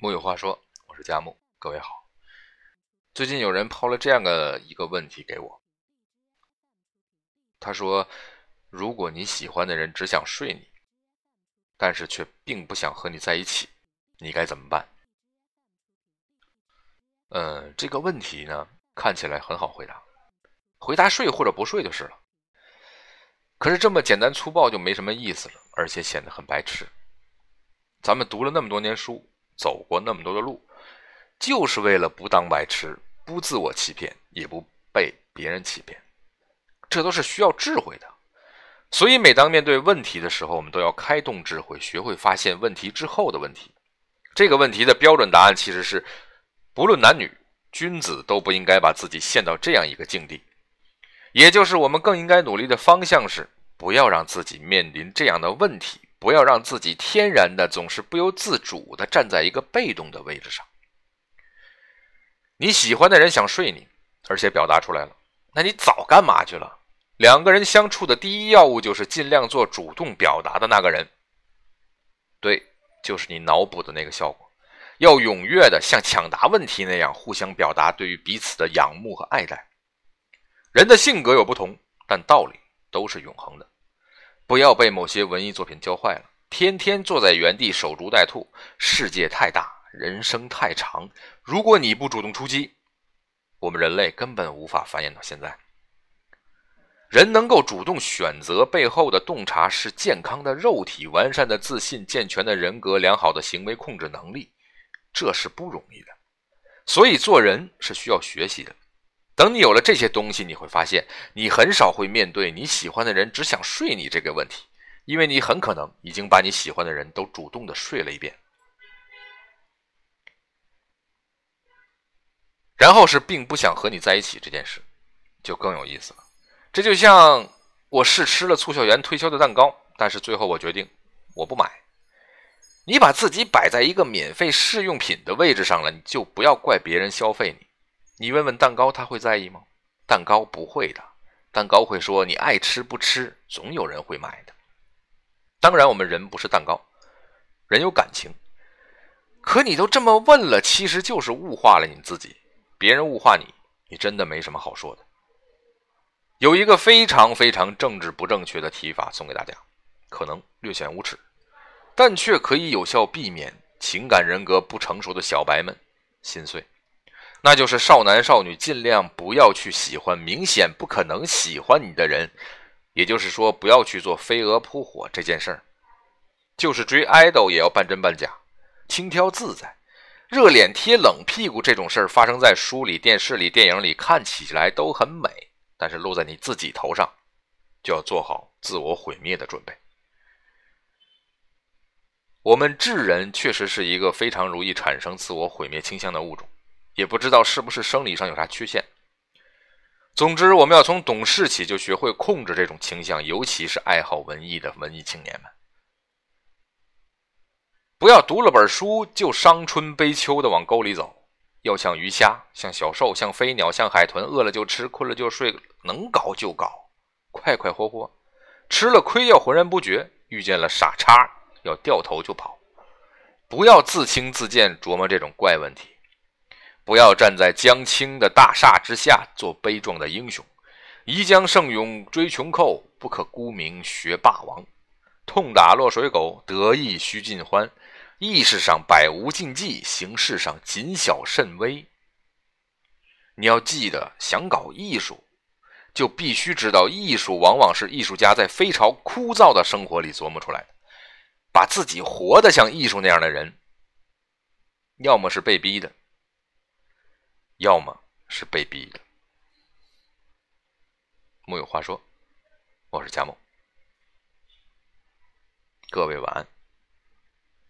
木有话说，我是佳木，各位好。最近有人抛了这样的一个问题给我，他说：“如果你喜欢的人只想睡你，但是却并不想和你在一起，你该怎么办？”嗯，这个问题呢，看起来很好回答，回答睡或者不睡就是了。可是这么简单粗暴就没什么意思了，而且显得很白痴。咱们读了那么多年书，走过那么多的路，就是为了不当白痴，不自我欺骗，也不被别人欺骗。这都是需要智慧的。所以，每当面对问题的时候，我们都要开动智慧，学会发现问题之后的问题。这个问题的标准答案其实是：不论男女，君子都不应该把自己陷到这样一个境地。也就是我们更应该努力的方向是：不要让自己面临这样的问题。不要让自己天然的总是不由自主的站在一个被动的位置上。你喜欢的人想睡你，而且表达出来了，那你早干嘛去了？两个人相处的第一要务就是尽量做主动表达的那个人。对，就是你脑补的那个效果，要踊跃的像抢答问题那样互相表达对于彼此的仰慕和爱戴。人的性格有不同，但道理都是永恒的。不要被某些文艺作品教坏了，天天坐在原地守株待兔。世界太大，人生太长，如果你不主动出击，我们人类根本无法繁衍到现在。人能够主动选择背后的洞察是健康的肉体、完善的自信、健全的人格、良好的行为控制能力，这是不容易的。所以做人是需要学习的。等你有了这些东西，你会发现你很少会面对你喜欢的人只想睡你这个问题，因为你很可能已经把你喜欢的人都主动的睡了一遍。然后是并不想和你在一起这件事，就更有意思了。这就像我试吃了促销员推销的蛋糕，但是最后我决定我不买。你把自己摆在一个免费试用品的位置上了，你就不要怪别人消费你。你问问蛋糕，他会在意吗？蛋糕不会的，蛋糕会说：“你爱吃不吃，总有人会买的。”当然，我们人不是蛋糕，人有感情。可你都这么问了，其实就是物化了你自己。别人物化你，你真的没什么好说的。有一个非常非常政治不正确的提法送给大家，可能略显无耻，但却可以有效避免情感人格不成熟的小白们心碎。那就是少男少女尽量不要去喜欢明显不可能喜欢你的人，也就是说，不要去做飞蛾扑火这件事儿。就是追爱豆也要半真半假，轻佻自在，热脸贴冷屁股这种事儿发生在书里、电视里、电影里，看起来都很美，但是落在你自己头上，就要做好自我毁灭的准备。我们智人确实是一个非常容易产生自我毁灭倾向的物种。也不知道是不是生理上有啥缺陷。总之，我们要从懂事起就学会控制这种倾向，尤其是爱好文艺的文艺青年们，不要读了本书就伤春悲秋的往沟里走。要像鱼虾，像小兽，像飞鸟，像海豚，饿了就吃，困了就睡，能搞就搞，快快活活。吃了亏要浑然不觉，遇见了傻叉要掉头就跑。不要自轻自贱，琢磨这种怪问题。不要站在江青的大厦之下做悲壮的英雄，宜将胜勇追穷寇，不可沽名学霸王。痛打落水狗，得意须尽欢。意识上百无禁忌，形式上谨小慎微。你要记得，想搞艺术，就必须知道，艺术往往是艺术家在非常枯燥的生活里琢磨出来的。把自己活得像艺术那样的人，要么是被逼的。要么是被逼的。木有话说，我是佳木，各位晚安。